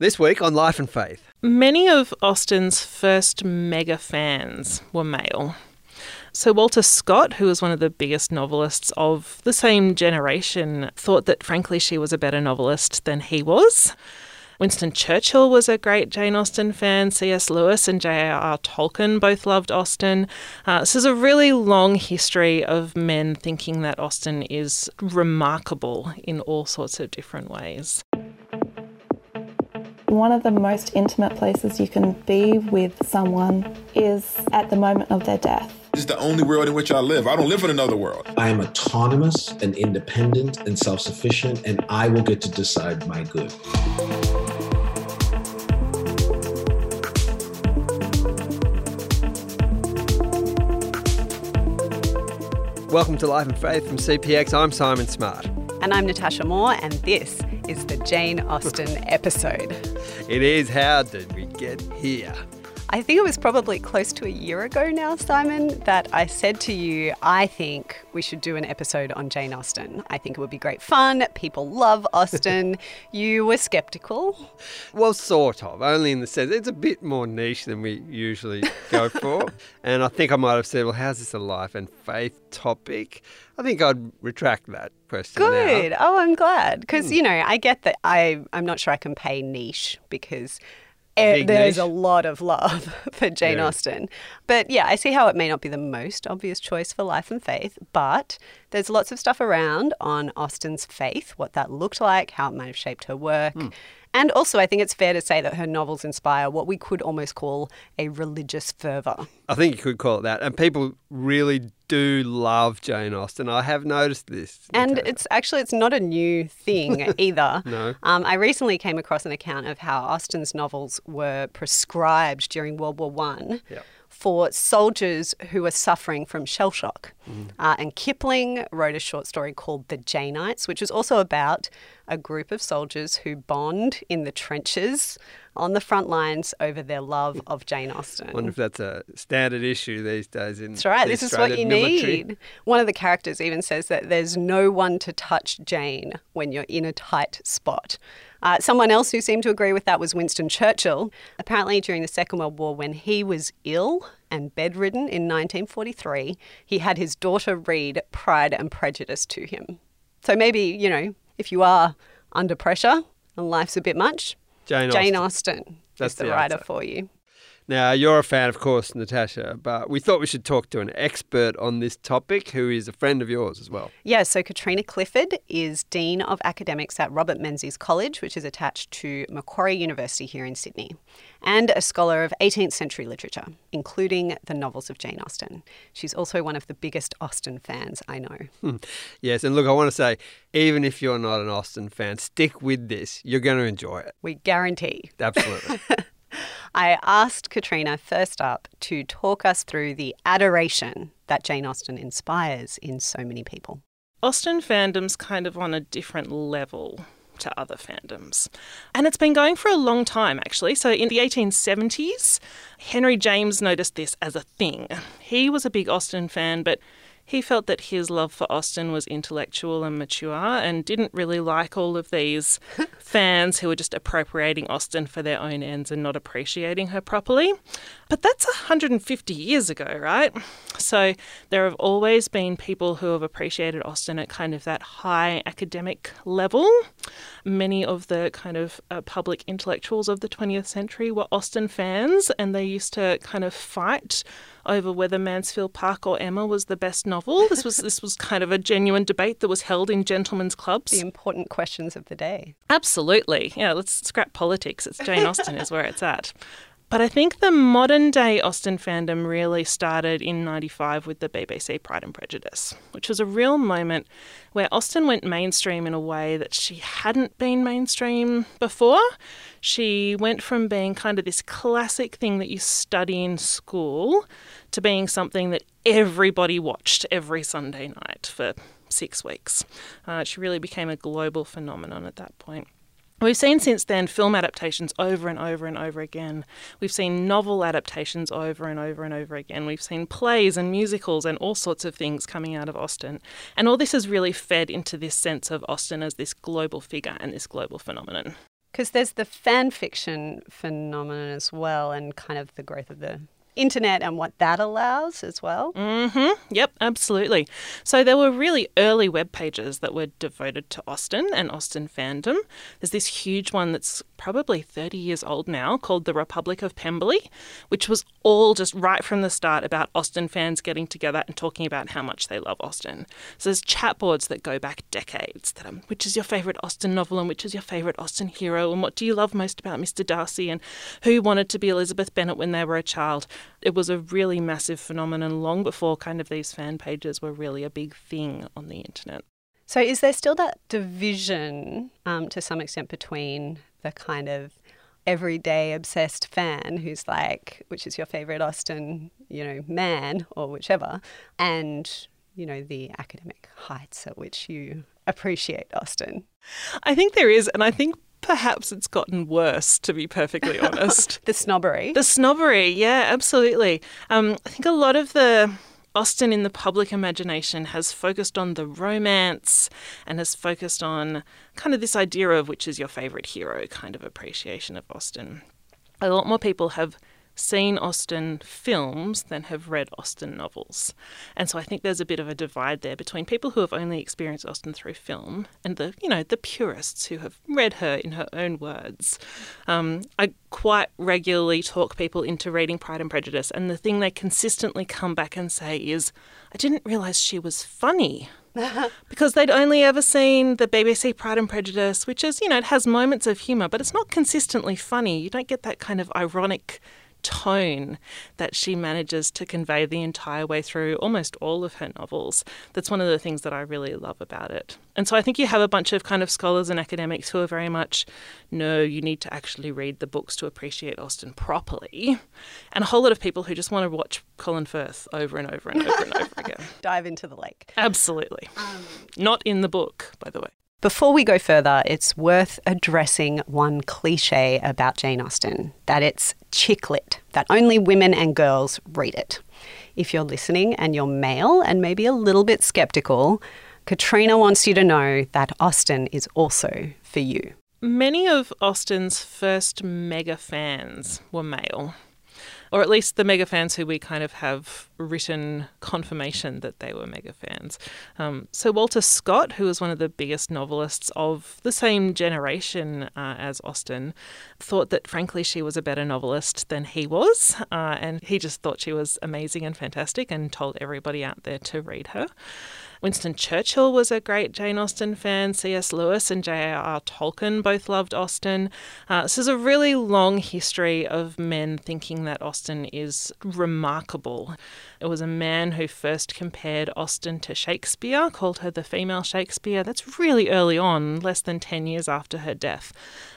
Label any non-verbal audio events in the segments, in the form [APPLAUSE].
This week on Life and Faith. Many of Austen's first mega fans were male. So, Walter Scott, who was one of the biggest novelists of the same generation, thought that frankly she was a better novelist than he was. Winston Churchill was a great Jane Austen fan. C.S. Lewis and J.R.R. Tolkien both loved Austen. Uh, this is a really long history of men thinking that Austen is remarkable in all sorts of different ways. One of the most intimate places you can be with someone is at the moment of their death. This is the only world in which I live. I don't live in another world. I am autonomous and independent and self sufficient, and I will get to decide my good. Welcome to Life and Faith from CPX. I'm Simon Smart. And I'm Natasha Moore, and this is the Jane Austen episode. It is How Did We Get Here? I think it was probably close to a year ago now, Simon, that I said to you, I think we should do an episode on Jane Austen. I think it would be great fun. People love Austen. [LAUGHS] you were skeptical. Well, sort of, only in the sense it's a bit more niche than we usually go [LAUGHS] for. and I think I might have said, well, how's this a life and faith topic? I think I'd retract that question. Good. Now. Oh, I'm glad. Because, mm. you know, I get that I, I'm not sure I can pay niche because Eh, there's niche. a lot of love [LAUGHS] for Jane Yeah. Austen. But yeah, I see how it may not be the most obvious choice for Life and Faith, but there's lots of stuff around on Austen's faith, what that looked like, how it might have shaped her work. Hmm. And also, I think it's fair to say that her novels inspire what we could almost call a religious fervour. I think you could call it that. And people really do love Jane Austen. I have noticed this. And it's actually it's not a new thing [LAUGHS] either. No. Um, I recently came across an account of how Austen's novels were prescribed during World War One Yep. For soldiers who were suffering from shell shock. Uh, and Kipling wrote a short story called The Janeites, which is also about a group of soldiers who bond in the trenches on the front lines over their love [LAUGHS] of Jane Austen. I wonder if that's a standard issue these days in That's right. the This is what you military. need. One of the characters even says that there's no one to touch Jane when you're in a tight spot. Uh, someone else who seemed to agree with that was Winston Churchill. Apparently, during the Second World War, when he was ill and bedridden in 1943, he had his daughter read Pride and Prejudice to him. So maybe, you know, if you are under pressure and life's a bit much, Jane, Jane Austen. Austen That's is the, the writer for you. Now, you're a fan, of course, Natasha, but we thought we should talk to an expert on this topic who is a friend of yours as well. Yeah, so Katrina Clifford is Dean of Academics at Robert Menzies College, which is attached to Macquarie University here in Sydney, and a scholar of 18th century literature, including the novels of Jane Austen. She's also one of the biggest Austen fans I know. Hmm. Yes, and look, I want to say, even if you're not an Austen fan, stick with this. You're going to enjoy it. We guarantee. Absolutely. [LAUGHS] I asked Katrina first up to talk us through the adoration that Jane Austen inspires in so many people. Austen fandom's kind of on a different level to other fandoms. And it's been going for a long time, actually. So in the 1870s, Henry James noticed this as a thing. He was a big Austen fan, but he felt that his love for Austen was intellectual and mature and didn't really like all of these [LAUGHS] fans who were just appropriating Austen for their own ends and not appreciating her properly. But that's 150 years ago, right? So there have always been people who have appreciated Austen at kind of that high academic level. Many of the kind of uh, public intellectuals of the 20th century were Austen fans, and they used to kind of fight over whether Mansfield Park or Emma was the best novel. This was this was kind of a genuine debate that was held in gentlemen's clubs. The important questions of the day. Absolutely. Yeah, let's scrap politics. It's Jane Austen is where it's at. But I think the modern day Austen fandom really started in 95 with the BBC Pride and Prejudice, which was a real moment where Austen went mainstream in a way that she hadn't been mainstream before. She went from being kind of this classic thing that you study in school to being something that everybody watched every Sunday night for six weeks. Uh, she really became a global phenomenon at that point. We've seen since then film adaptations over and over and over again. We've seen novel adaptations over and over and over again. We've seen plays and musicals and all sorts of things coming out of Austen. And all this has really fed into this sense of Austen as this global figure and this global phenomenon. Because there's the fan fiction phenomenon as well, and kind of the growth of the internet and what that allows as well. Mm-hmm. Yep, absolutely. So there were really early web pages that were devoted to Austen and Austen fandom. There's this huge one that's probably 30 years old now called The Republic of Pemberley, which was all just right from the start about Austen fans getting together and talking about how much they love Austen. So there's chat boards that go back decades that um, which is your favourite Austen novel and which is your favourite Austen hero and what do you love most about Mr. Darcy and who wanted to be Elizabeth Bennet when they were a child. It was a really massive phenomenon long before kind of these fan pages were really a big thing on the internet. So, is there still that division um, to some extent between the kind of everyday obsessed fan who's like, which is your favorite Austen, you know, man or whichever, and, you know, the academic heights at which you appreciate Austen? I think there is, and I think perhaps it's gotten worse, to be perfectly [LAUGHS] honest. the snobbery. The snobbery, yeah, absolutely. Um, I think a lot of the Austen in the public imagination has focused on the romance and has focused on kind of this idea of which is your favourite hero kind of appreciation of Austen. A lot more people have seen Austen films than have read Austen novels. And so I think there's a bit of a divide there between people who have only experienced Austen through film and the, you know, the purists who have read her in her own words. Um, I quite regularly talk people into reading Pride and Prejudice, and the thing they consistently come back and say is, I didn't realise she was funny. [LAUGHS] because they'd only ever seen the BBC Pride and Prejudice, which is, you know, it has moments of humour, but it's not consistently funny. You don't get that kind of ironic tone that she manages to convey the entire way through almost all of her novels. That's one of the things that I really love about it. And so I think you have a bunch of kind of scholars and academics who are very much, no, you need to actually read the books to appreciate Austen properly. And a whole lot of people who just want to watch Colin Firth over and over and over and over [LAUGHS] again. Dive into the lake. Absolutely. Um, Not in the book, by the way. Before we go further, it's worth addressing one cliche about Jane Austen that it's chick lit, that only women and girls read it. If you're listening and you're male and maybe a little bit skeptical, Katrina wants you to know that Austen is also for you. Many of Austen's first mega fans were male or at least the mega fans who we kind of have written confirmation that they were mega fans. Um, so Walter Scott, who was one of the biggest novelists of the same generation uh, as Austen, thought that frankly she was a better novelist than he was, uh, and he just thought she was amazing and fantastic, and told everybody out there to read her. Winston Churchill was a great Jane Austen fan. C.S. Lewis and J.R.R. Tolkien both loved Austen. Uh, this is a really long history of men thinking that Austen is remarkable. It was a man who first compared Austen to Shakespeare, called her the female Shakespeare. That's really early on, less than 10 years after her death.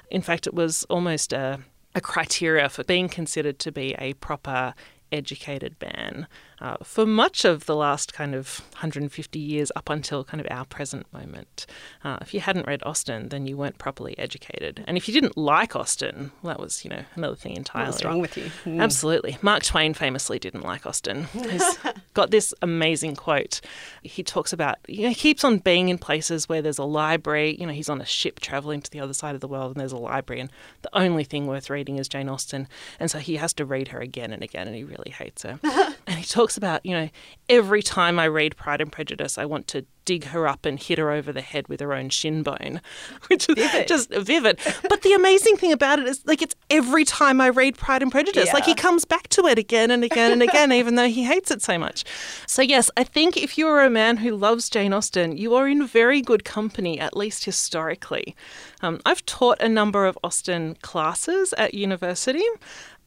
In fact, it was almost a a criteria for being considered to be a proper educated man uh, for much of the last kind of 150 years up until kind of our present moment. Uh, if you hadn't read Austen, then you weren't properly educated. And if you didn't like Austen, well, that was, you know, another thing entirely. What's wrong with you? Mm. Absolutely. Mark Twain famously didn't like Austen. He's [LAUGHS] got this amazing quote. He talks about, you know, he keeps on being in places where there's a library. You know, he's on a ship traveling to the other side of the world and there's a library, and the only thing worth reading is Jane Austen. And so he has to read her again and again, and he really hates her. [LAUGHS] and he talks about, you know, every time I read Pride and Prejudice, I want to dig her up and hit her over the head with her own shin bone, [LAUGHS] which is vivid. just vivid. But the amazing thing about it is, like, it's every time I read Pride and Prejudice, yeah. like, he comes back to it again and again and again, [LAUGHS] even though he hates it so much. So, yes, I think if you are a man who loves Jane Austen, you are in very good company, at least historically. Um, I've taught a number of Austen classes at university,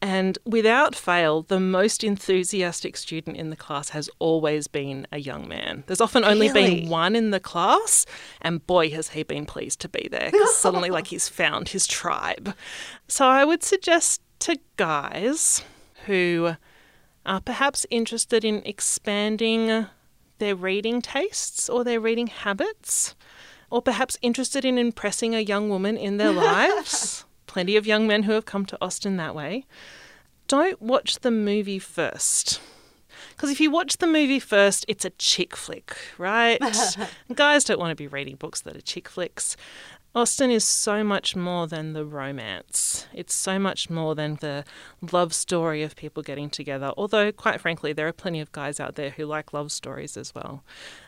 and without fail, the most enthusiastic student in the class has always been a young man. There's often only really? been one in the class, and boy, has he been pleased to be there because [LAUGHS] suddenly, like, he's found his tribe. So I would suggest to guys who are perhaps interested in expanding their reading tastes or their reading habits, or perhaps interested in impressing a young woman in their [LAUGHS] lives plenty of young men who have come to Austen that way. Don't watch the movie first. Because if you watch the movie first, it's a chick flick, right? [LAUGHS] Guys don't want to be reading books that are chick flicks. Austen is so much more than the romance. It's so much more than the love story of people getting together. Although, quite frankly, there are plenty of guys out there who like love stories as well.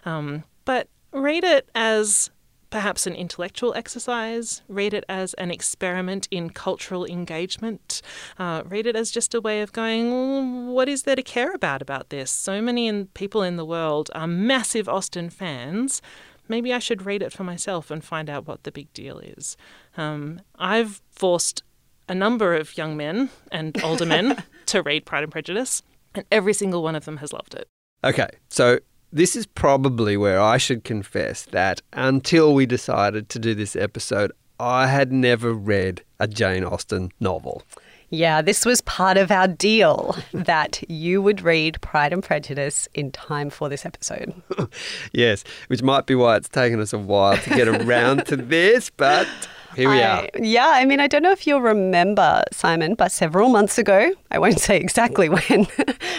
Um, but read it as perhaps an intellectual exercise, read it as an experiment in cultural engagement, uh, read it as just a way of going, what is there to care about about this? So many in, people in the world are massive Austen fans. Maybe I should read it for myself and find out what the big deal is. Um, I've forced a number of young men and older men [LAUGHS] to read Pride and Prejudice, and every single one of them has loved it. Okay, so this is probably where I should confess that until we decided to do this episode, I had never read a Jane Austen novel. Yeah, this was part of our deal [LAUGHS] that you would read Pride and Prejudice in time for this episode. [LAUGHS] yes, which might be why it's taken us a while to get around to [LAUGHS] this, but here we I, are. Yeah, I mean, I don't know if you'll remember, Simon, but several months ago, [LAUGHS] I won't say exactly [LAUGHS] when,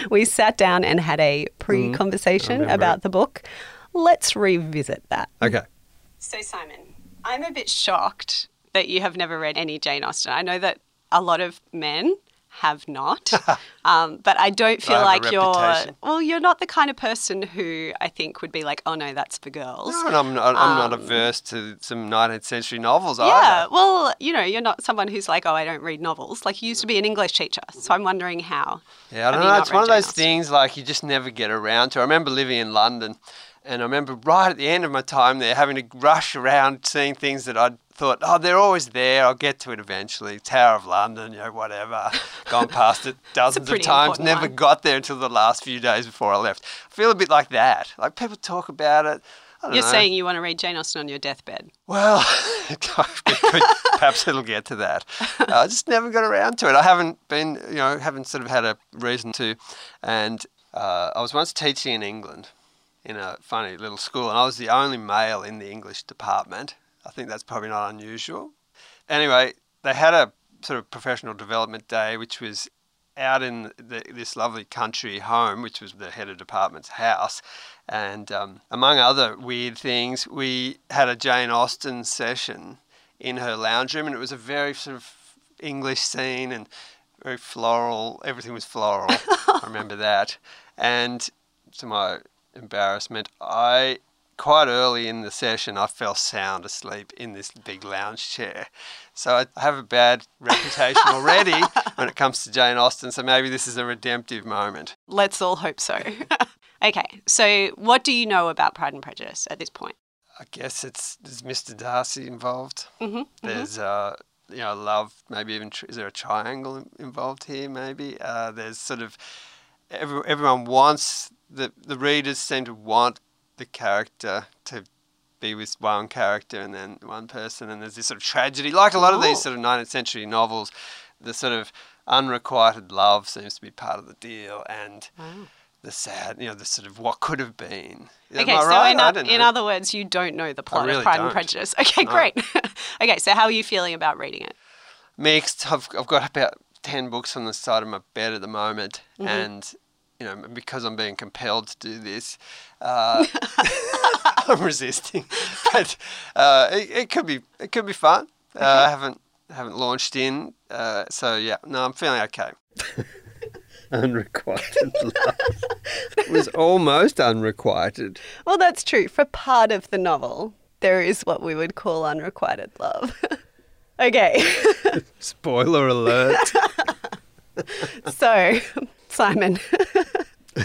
we sat down and had a pre conversation mm, remember about it. the book. Let's revisit that. Okay. So, Simon, I'm a bit shocked that you have never read any Jane Austen. I know that a lot of men have not, [LAUGHS] um, but I don't feel a like you're. Well, you're not the kind of person who I think would be like, "Oh no, that's for girls." No, and I'm not, I'm not averse to some 19th century novels Yeah, either. well, you know, you're not someone who's like, "Oh, I don't read novels." Like you used to be an English teacher, so I'm wondering how. Yeah, I don't know. It's one of those things like you just never get around to. I remember living in London, and I remember right at the end of my time there having to rush around seeing things that I'd thought, oh, they're always there. I'll get to it eventually. Tower of London, you know, whatever. [LAUGHS] Gone past it dozens of times. Never one. got there until the last few days before I left. I feel a bit like that. Like people talk about it. You're know. saying you want to read Jane Austen on your deathbed. Well, [LAUGHS] perhaps it'll get to that. Uh, [LAUGHS] I just never got around to it. I haven't been, you know, haven't sort of had a reason to. And uh, I was once teaching in England in a funny little school, and I was the only male in the English department. I think that's probably not unusual. Anyway, they had a sort of professional development day, which was out in the, this lovely country home, which was the head of department's house. And um, among other weird things, we had a Jane Austen session in her lounge room, and it was a very sort of English scene and very floral. Everything was floral. [LAUGHS] I remember that. And to my embarrassment, I quite early in the session, I fell sound asleep in this big lounge chair. So I have a bad [LAUGHS] reputation already when it comes to Jane Austen. So maybe this is a redemptive moment. Let's all hope so. [LAUGHS] okay, so what do you know about Pride and Prejudice at this point? I guess it's there's Mr. Darcy involved. Mm-hmm. There's uh, you know love. Maybe even tr- is there a triangle involved here? Maybe uh, there's sort of every, everyone wants the the readers seem to want the character to be with one character and then one person, and there's this sort of tragedy, like a lot of these sort of 19th century novels. The sort of unrequited love seems to be part of the deal, and the sad, you know, the sort of what could have been. Okay, so right? in, in other words, you don't know the plot really of Pride and don't. Prejudice. [LAUGHS] Okay, No. great. [LAUGHS] okay, so how are you feeling about reading it? mixed. I've, I've got about 10 books on the side of my bed at the moment. Mm-hmm. And, you know, because I'm being compelled to do this, uh, [LAUGHS] I'm resisting. But uh, it, it could be it could be fun. Uh, I haven't haven't launched in. Uh, so, yeah, no, I'm feeling okay. [LAUGHS] unrequited love. it was almost unrequited. Well, that's true. For part of the novel, there is what we would call unrequited love. [LAUGHS] okay, Spoiler alert. so Simon,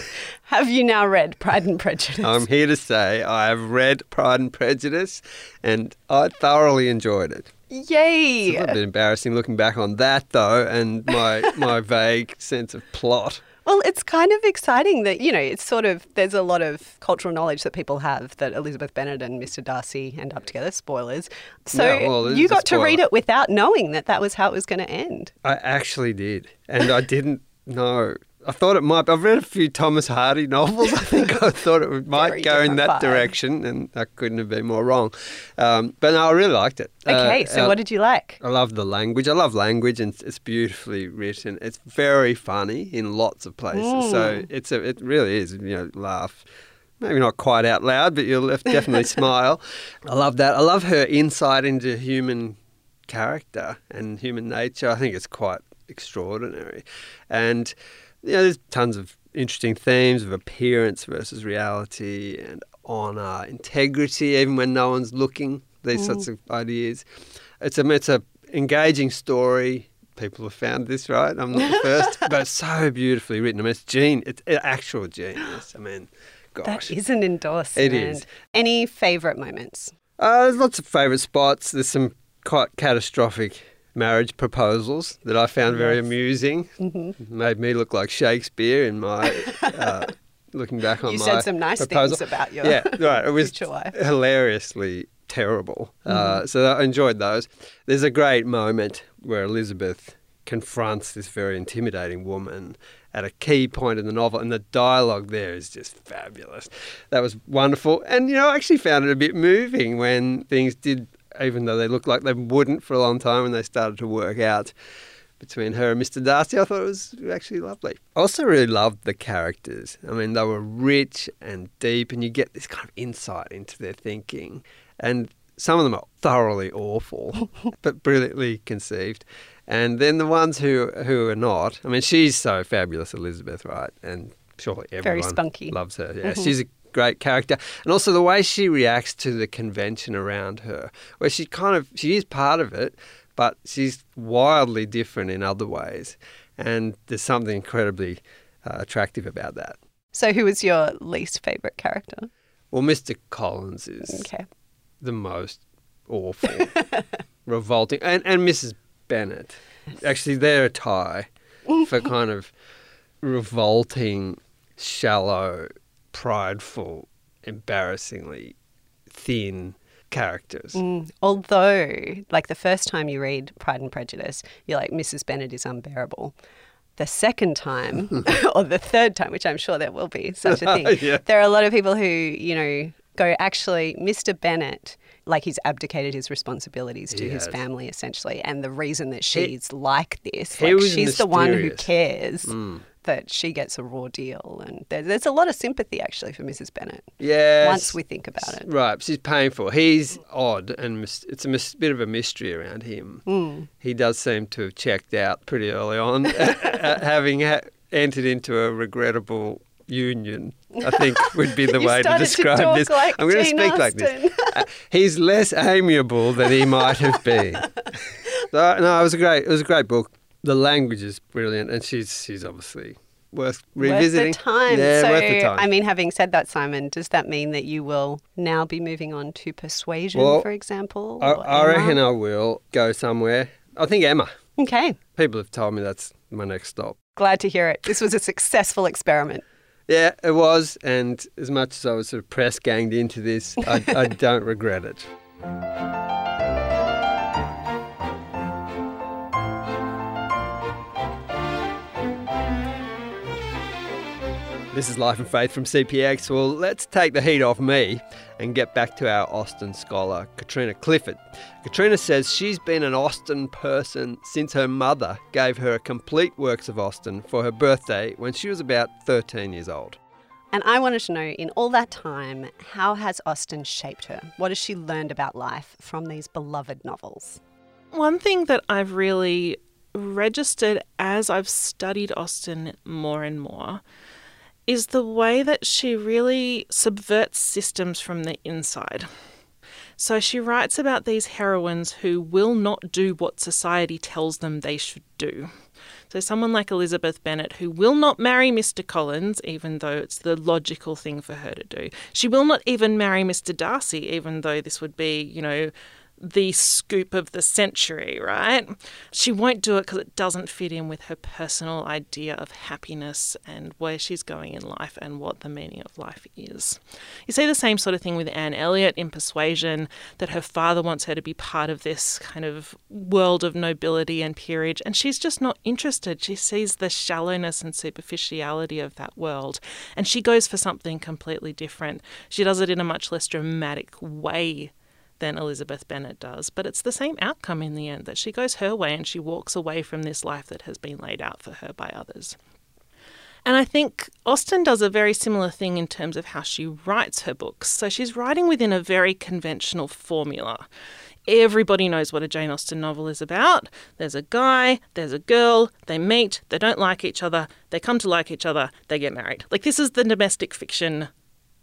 [LAUGHS] have you now read Pride and Prejudice? I'm here to say I have read Pride and Prejudice and I thoroughly enjoyed it. Yay! It's a bit embarrassing looking back on that though, and my [LAUGHS] my vague sense of plot. Well, it's kind of exciting that, you know, it's sort of, there's a lot of cultural knowledge that people have that Elizabeth Bennet and Mr. Darcy end up together. Spoilers. So Yeah, well, you got to read it without knowing that that was how it was going to end. I actually did, and I didn't know. I thought it might. I've read a few Thomas Hardy novels. I think I thought it [LAUGHS] might go in that vibe. direction, and I couldn't have been more wrong. Um, but no, I really liked it. Okay, Uh, so uh, what did you like? I love the language. I love language, and it's beautifully written. It's very funny in lots of places. So Mm. it's a, it really is. You know, laugh maybe not quite out loud, but you'll definitely [LAUGHS] smile. I love that. I love her insight into human character and human nature. I think it's quite extraordinary. And you know, there's tons of interesting themes of appearance versus reality and honor, integrity, even when no one's looking. These mm. sorts of ideas. It's a it's a engaging story. People have found this right. I'm not the first, [LAUGHS] but it's so beautifully written. I mean, it's gene. It's actual genius. I mean, gosh, that is an endorsement. It is. Any favourite moments? Uh, there's lots of favourite spots. There's some quite catastrophic marriage proposals that I found very yes. amusing. Mm-hmm. Made me look like Shakespeare in my uh, [LAUGHS] looking back on my. you my said some nice proposal. things about your yeah right. It was hilariously terrible. Uh, mm-hmm. Uh, so I enjoyed those. There's a great moment where Elizabeth confronts this very intimidating woman at a key point in the novel, and the dialogue there is just fabulous. That was wonderful, and you know, I actually found it a bit moving when things did even though they looked like they wouldn't for a long time when they started to work out between her and Mr. Darcy, I thought it was actually lovely. I also really loved the characters. I mean, they were rich and deep, and you get this kind of insight into their thinking. And some of them are thoroughly awful, [LAUGHS] but brilliantly conceived. And then the ones who who are not. I mean, she's so fabulous, Elizabeth, right? And surely everyone Very spunky. loves her. Yeah, mm-hmm. she's a great character. And also the way she reacts to the convention around her, where she kind of, she is part of it, but she's wildly different in other ways. And there's something incredibly uh, attractive about that. So, who was your least favourite character? Well, Mr. Collins is okay. the most awful, [LAUGHS] revolting, and, and Mrs. Bennet. Actually, they're a tie [LAUGHS] for kind of revolting, shallow prideful, embarrassingly thin characters. Mm. Although, like the first time you read Pride and Prejudice, you're like, Mrs. Bennet is unbearable. The second time, [LAUGHS] [LAUGHS] or the third time, which I'm sure there will be such a thing, [LAUGHS] yeah. there are a lot of people who, you know, go, actually, Mr. Bennet like he's abdicated his responsibilities to his family essentially and the reason that she's he, like this like she's mysterious. the one who cares mm that she gets a raw deal. And there, there's a lot of sympathy actually for Mrs. Bennet. Yeah. Once we think about it. Right. She's painful. He's odd and mis- it's a mis- bit of a mystery around him. Mm. He does seem to have checked out pretty early on, [LAUGHS] having ha- entered into a regrettable union. I think would be the [LAUGHS] way to describe to this. Like I'm going to speak Austen. like this. Uh, he's less amiable than he might have been. [LAUGHS] so, no, it was a great. It was a great book the language is brilliant, and she's she's obviously worth revisiting. Worth the time. Yeah, so, worth the time. I mean, having said that, Simon, does that mean that you will now be moving on to Persuasion, well, for example? I, I reckon I will go somewhere. I think Emma. Okay. People have told me that's my next stop. Glad to hear it. This was a successful experiment. Yeah, it was, and as much as I was sort of press ganged into this, I, I [LAUGHS] don't regret it. This is Life and Faith from CPX. Well, let's take the heat off me and get back to our Austen scholar, Katrina Clifford. Katrina says she's been an Austen person since her mother gave her a complete works of Austen for her birthday when she was about 13 years old. And I wanted to know, in all that time, how has Austen shaped her? What has she learned about life from these beloved novels? One thing that I've really registered as I've studied Austen more and more is the way that she really subverts systems from the inside. So she writes about these heroines who will not do what society tells them they should do. So, someone like Elizabeth Bennet, who will not marry Mr. Collins, even though it's the logical thing for her to do. She will not even marry Mr. Darcy, even though this would be, you know, the scoop of the century, right? She won't do it because it doesn't fit in with her personal idea of happiness and where she's going in life and what the meaning of life is. You see the same sort of thing with Anne Elliot in Persuasion, that her father wants her to be part of this kind of world of nobility and peerage, and she's just not interested. She sees the shallowness and superficiality of that world, and she goes for something completely different. She does it in a much less dramatic way than Elizabeth Bennet does, but it's the same outcome in the end that she goes her way and she walks away from this life that has been laid out for her by others. And I think Austen does a very similar thing in terms of how she writes her books. So she's writing within a very conventional formula. Everybody knows what a Jane Austen novel is about. There's a guy, there's a girl, they meet, they don't like each other, they come to like each other, they get married. Like, this is the domestic fiction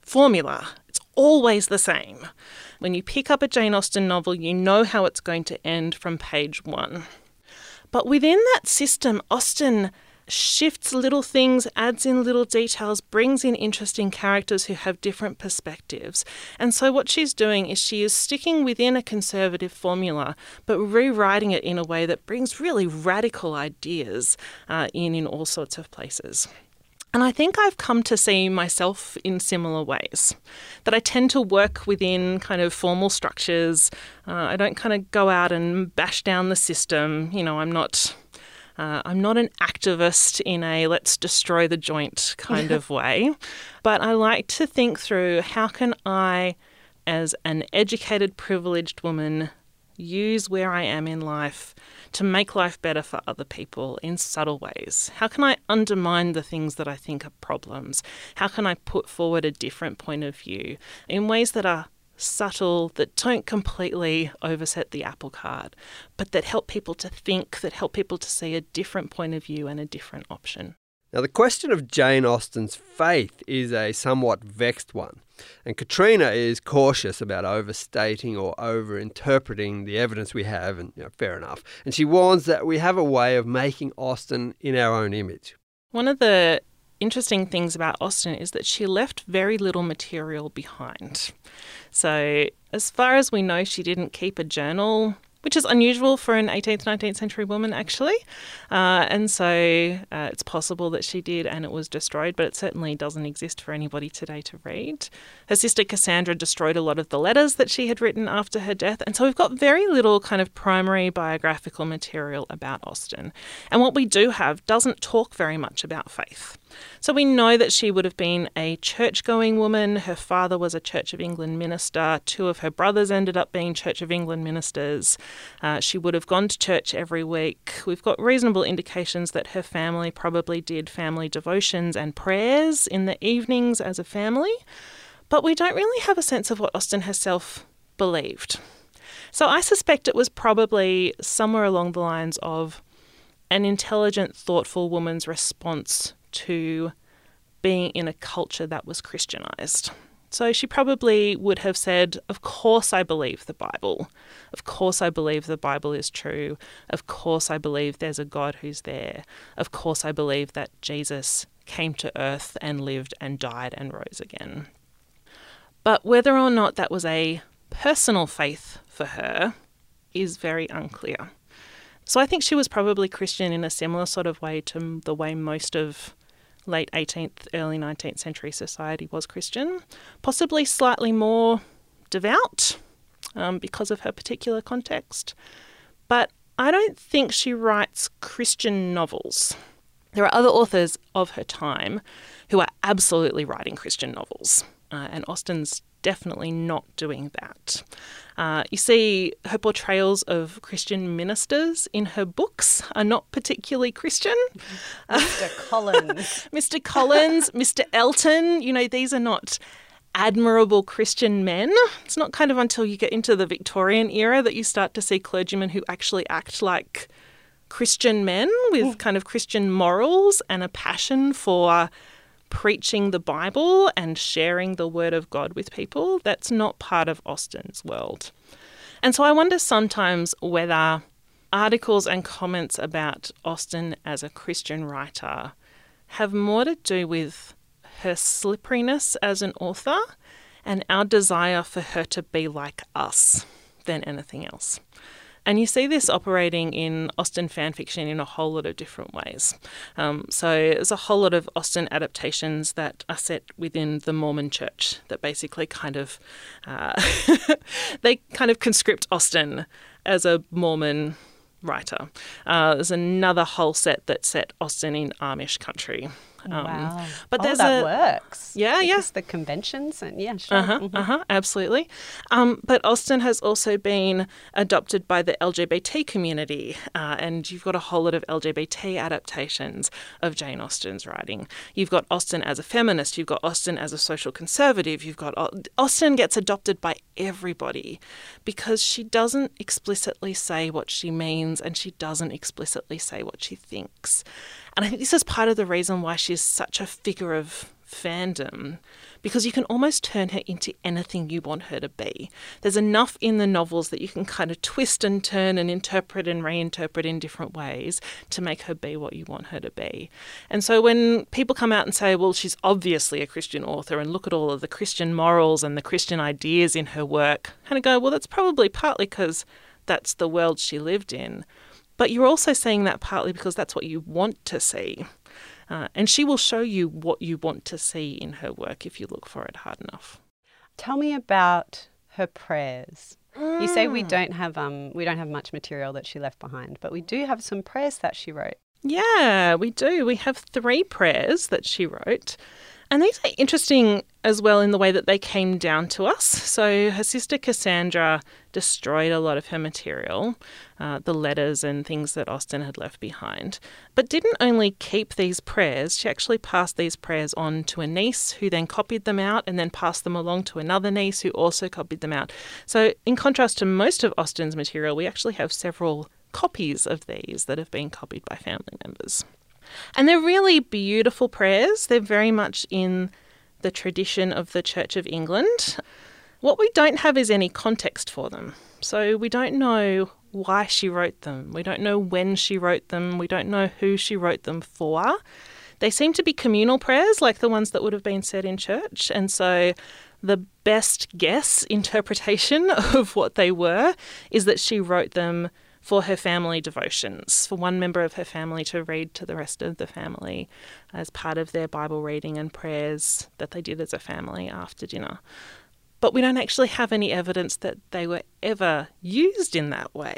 formula. It's always the same. When you pick up a Jane Austen novel, you know how it's going to end from page one. But within that system, Austen shifts little things, adds in little details, brings in interesting characters who have different perspectives. And so, what she's doing is she is sticking within a conservative formula, but rewriting it in a way that brings really radical ideas uh, in in all sorts of places. And I think I've come to see myself in similar ways. That I tend to work within kind of formal structures. Uh, I don't kind of go out and bash down the system. You know, I'm not. Uh, I'm not an activist in a let's destroy the joint kind of way, but I like to think through how can I, as an educated, privileged woman, use where I am in life to make life better for other people in subtle ways? How can I undermine the things that I think are problems? How can I put forward a different point of view in ways that are subtle, that don't completely overset the apple cart, but that help people to think, that help people to see a different point of view and a different option? Now, the question of Jane Austen's faith is a somewhat vexed one, and Katrina is cautious about overstating or overinterpreting the evidence we have, and you know, fair enough. And she warns that we have a way of making Austen in our own image. One of the interesting things about Austen is that she left very little material behind. So, as far as we know, she didn't keep a journal which is unusual for an 18th, 19th century woman, actually. Uh, and so uh, it's possible that she did and it was destroyed, but it certainly doesn't exist for anybody today to read. Her sister Cassandra destroyed a lot of the letters that she had written after her death, and so we've got very little kind of primary biographical material about Austen. And what we do have doesn't talk very much about faith. So we know that she would have been a church going woman. Her father was a Church of England minister. Two of her brothers ended up being Church of England ministers. Uh, she would have gone to church every week. We've got reasonable indications that her family probably did family devotions and prayers in the evenings as a family. But we don't really have a sense of what Austen herself believed. So I suspect it was probably somewhere along the lines of an intelligent, thoughtful woman's response to being in a culture that was Christianized. So she probably would have said, Of course, I believe the Bible. Of course, I believe the Bible is true. Of course, I believe there's a God who's there. Of course, I believe that Jesus came to earth and lived and died and rose again. But whether or not that was a personal faith for her is very unclear. So I think she was probably Christian in a similar sort of way to the way most of late 18th, early 19th century society was Christian, possibly slightly more devout um, because of her particular context. But I don't think she writes Christian novels. There are other authors of her time who are absolutely writing Christian novels, uh, and Austen's definitely not doing that. Uh, you see, her portrayals of Christian ministers in her books are not particularly Christian. [LAUGHS] Mr. Collins. [LAUGHS] Mr. Collins, Mr. Elton, you know, these are not admirable Christian men. It's not kind of until you get into the Victorian era that you start to see clergymen who actually act like Christian men with kind of Christian morals and a passion for preaching the Bible and sharing the Word of God with people. That's not part of Austen's world. And so I wonder sometimes whether articles and comments about Austen as a Christian writer have more to do with her slipperiness as an author and our desire for her to be like us than anything else. And you see this operating in Austen fan fiction in a whole lot of different ways. Um, so there's a whole lot of Austen adaptations that are set within the Mormon Church that basically kind of uh, [LAUGHS] they kind of conscript Austen as a Mormon writer. Uh, there's another whole set that set Austen in Amish country. Um, wow. But oh, there's that a works. Yeah, yeah. The conventions and yeah, sure. Uh huh. Mhm. Uh huh. Absolutely. Um, but Austen has also been adopted by the LGBT community, uh, and you've got a whole lot of LGBT adaptations of Jane Austen's writing. You've got Austen as a feminist. You've got Austen as a social conservative. You've got Au- Austen gets adopted by everybody because she doesn't explicitly say what she means, and she doesn't explicitly say what she thinks. And I think this is part of the reason why she's such a figure of fandom because you can almost turn her into anything you want her to be. There's enough in the novels that you can kind of twist and turn and interpret and reinterpret in different ways to make her be what you want her to be. And so when people come out and say, well, she's obviously a Christian author and look at all of the Christian morals and the Christian ideas in her work, kind of go, well, that's probably partly because that's the world she lived in. But you're also seeing that partly because that's what you want to see. Uh, and she will show you what you want to see in her work if you look for it hard enough. Tell me about her prayers. You say Mm. we don't have um we don't have much material that she left behind, but we do have some prayers that she wrote. Yeah, we do. We have three prayers that she wrote. And these are interesting as well in the way that they came down to us. So her sister Cassandra destroyed a lot of her material, uh, the letters and things that Austen had left behind, but didn't only keep these prayers, she actually passed these prayers on to a niece who then copied them out and then passed them along to another niece who also copied them out. So, in contrast to most of Austen's material, we actually have several copies of these that have been copied by family members. And they're really beautiful prayers. They're very much in the tradition of the Church of England. What we don't have is any context for them. So we don't know why she wrote them. We don't know when she wrote them. We don't know who she wrote them for. They seem to be communal prayers, like the ones that would have been said in church. And so the best guess [LAUGHS] interpretation of what they were is that she wrote them for her family devotions, for one member of her family to read to the rest of the family as part of their Bible reading and prayers that they did as a family after dinner. But we don't actually have any evidence that they were ever used in that way.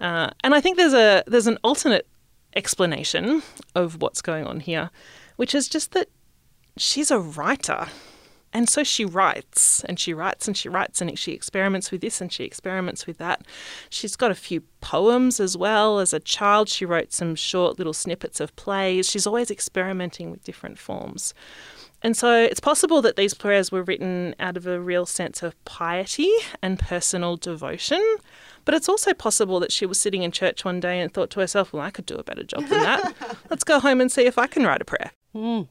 Uh, and I think there's a there's an alternate explanation of what's going on here, which is just that she's a writer. And so she writes and she writes and she writes and she experiments with this and she experiments with that. She's got a few poems as well. As a child, she wrote some short little snippets of plays. She's always experimenting with different forms. And so it's possible that these prayers were written out of a real sense of piety and personal devotion. But it's also possible that she was sitting in church one day and thought to herself, well, I could do a better job than that. [LAUGHS] Let's go home and see if I can write a prayer. Hmm.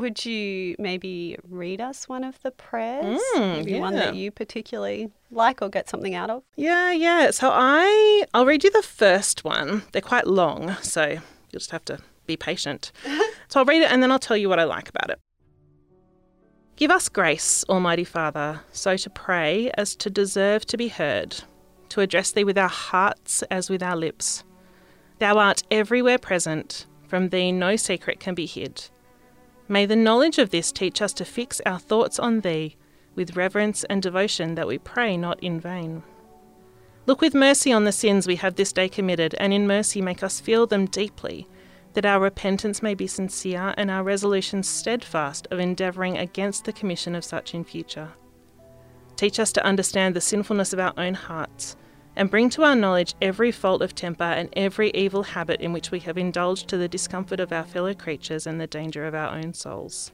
Would you maybe read us one of the prayers? Mm, maybe one that you particularly like or get something out of? Yeah, yeah. So I I'll read you the first one. They're quite long, so you'll just have to be patient. [LAUGHS] so I'll read it and then I'll tell you what I like about it. Give us grace, Almighty Father, so to pray as to deserve to be heard, to address thee with our hearts as with our lips. Thou art everywhere present, from thee no secret can be hid. May the knowledge of this teach us to fix our thoughts on thee with reverence and devotion that we pray not in vain. Look with mercy on the sins we have this day committed, and in mercy make us feel them deeply, that our repentance may be sincere and our resolutions steadfast of endeavouring against the commission of such in future. Teach us to understand the sinfulness of our own hearts, and bring to our knowledge every fault of temper and every evil habit in which we have indulged to the discomfort of our fellow creatures and the danger of our own souls.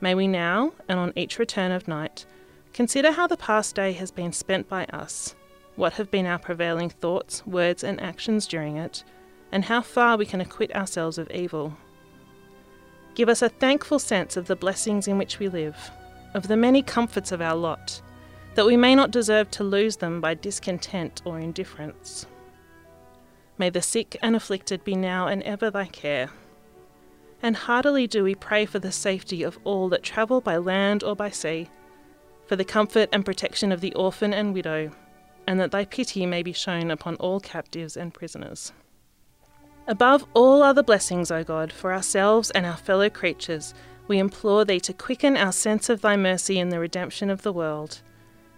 May we now, and on each return of night, consider how the past day has been spent by us, what have been our prevailing thoughts, words, and actions during it, and how far we can acquit ourselves of evil. Give us a thankful sense of the blessings in which we live, of the many comforts of our lot, that we may not deserve to lose them by discontent or indifference. May the sick and afflicted be now and ever thy care. And heartily do we pray for the safety of all that travel by land or by sea, for the comfort and protection of the orphan and widow, and that thy pity may be shown upon all captives and prisoners. Above all other blessings, O God, for ourselves and our fellow creatures, we implore thee to quicken our sense of thy mercy in the redemption of the world,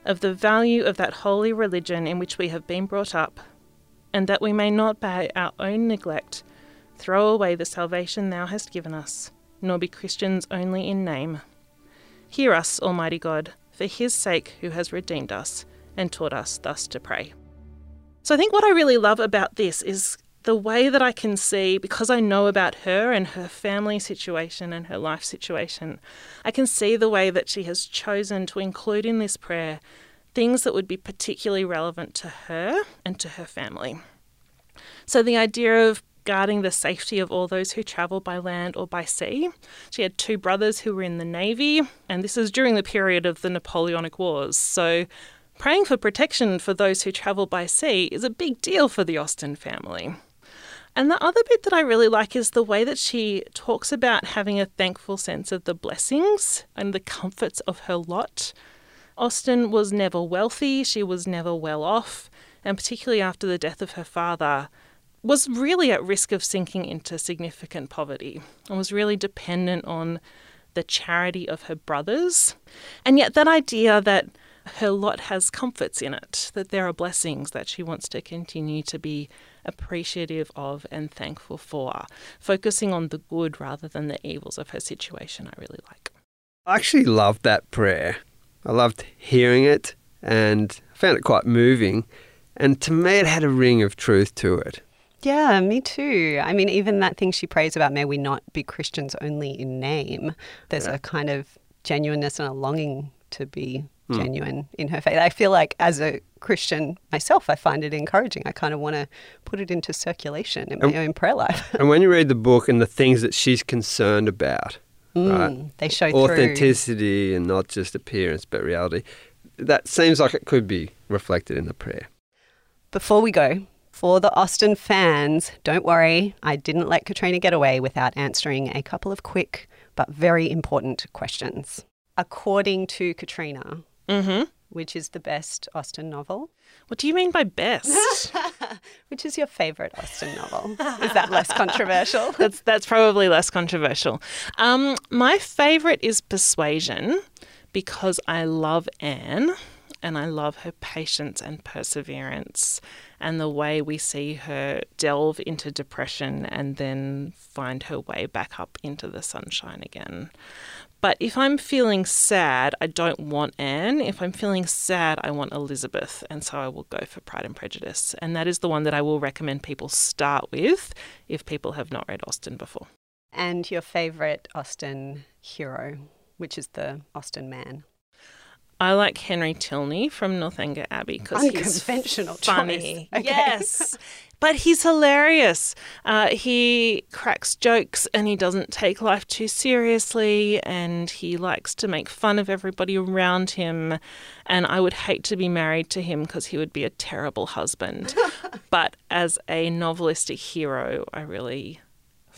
of the value of that holy religion in which we have been brought up, and that we may not by our own neglect throw away the salvation thou hast given us, nor be Christians only in name. Hear us, Almighty God, for his sake who has redeemed us and taught us thus to pray. So I think what I really love about this is the way that I can see, because I know about her and her family situation and her life situation, I can see the way that she has chosen to include in this prayer things that would be particularly relevant to her and to her family. So the idea of guarding the safety of all those who travel by land or by sea. She had two brothers who were in the Navy, and this is during the period of the Napoleonic Wars. So praying for protection for those who travel by sea is a big deal for the Austen family. And the other bit that I really like is the way that she talks about having a thankful sense of the blessings and the comforts of her lot. Austen was never wealthy, she was never well off, and particularly after the death of her father, was really at risk of sinking into significant poverty and was really dependent on the charity of her brothers. And yet, that idea that her lot has comforts in it, that there are blessings that she wants to continue to be appreciative of and thankful for, focusing on the good rather than the evils of her situation, I really like. I actually loved that prayer. I loved hearing it and found it quite moving. And to me, it had a ring of truth to it. Yeah, me too. I mean, even that thing she prays about, may we not be Christians only in name, there's yeah. a kind of genuineness and a longing to be mm. genuine in her faith. I feel like as a Christian myself, I find it encouraging. I kind of want to put it into circulation in my and, own prayer life. and when you read the book and the things that she's concerned about, mm, right, they show authenticity through. and not just appearance but reality. That seems like it could be reflected in the prayer. Before we go, for the Austen fans, don't worry, I didn't let Katrina get away without answering a couple of quick but very important questions. According to Katrina, mm-hmm. which is the best Austen novel? What do you mean by best? [LAUGHS] which is your favourite Austen novel? Is that less controversial? [LAUGHS] that's that's probably less controversial. Um, my favourite is Persuasion because I love Anne and I love her patience and perseverance and the way we see her delve into depression and then find her way back up into the sunshine again. But if I'm feeling sad, I don't want Anne. If I'm feeling sad, I want Elizabeth. And so I will go for Pride and Prejudice. And that is the one that I will recommend people start with if people have not read Austen before. And your favourite Austen hero, which is the Austen man? I like Henry Tilney from Northanger Abbey because he's funny. Okay. Yes, but he's hilarious. Uh, he cracks jokes and he doesn't take life too seriously, and he likes to make fun of everybody around him. And I would hate to be married to him because he would be a terrible husband. [LAUGHS] but as a novelistic hero, I really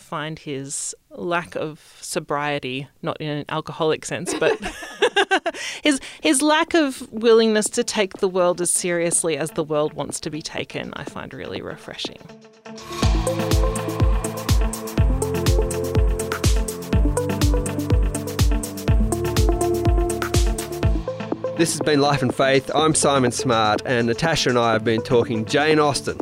find his lack of sobriety, not in an alcoholic sense, but [LAUGHS] his his lack of willingness to take the world as seriously as the world wants to be taken, I find really refreshing. This has been Life and Faith. I'm Simon Smart, and Natasha and I have been talking Jane Austen.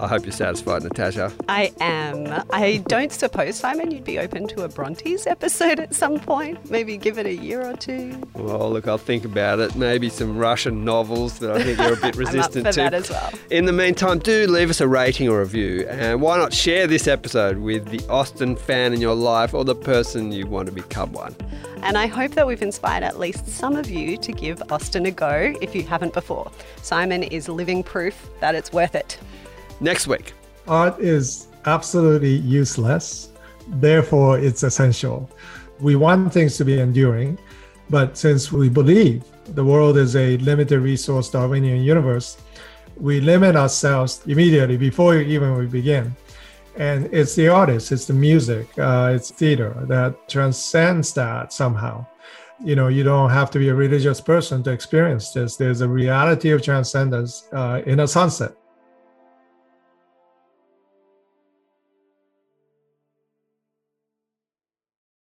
I hope you're satisfied, Natasha. I am. I don't suppose, Simon, you'd be open to a Brontes episode at some point. Maybe give it a year or two. Well, look, I'll think about it. Maybe some Russian novels that I think you're a bit [LAUGHS] resistant to. that as well. In the meantime, do leave us a rating or a review, and why not share this episode with the Austen fan in your life or the person you want to become one. And I hope that we've inspired at least some of you to give Austen a go if you haven't before. Simon is living proof that it's worth it next week. Art is absolutely useless, therefore, it's essential. We want things to be enduring, but since we believe the world is a limited resource Darwinian universe, we limit ourselves immediately before even we begin. And it's the artist, it's the music, uh, it's theater that transcends that somehow. You know, you don't have to be a religious person to experience this. There's a reality of transcendence uh, in a sunset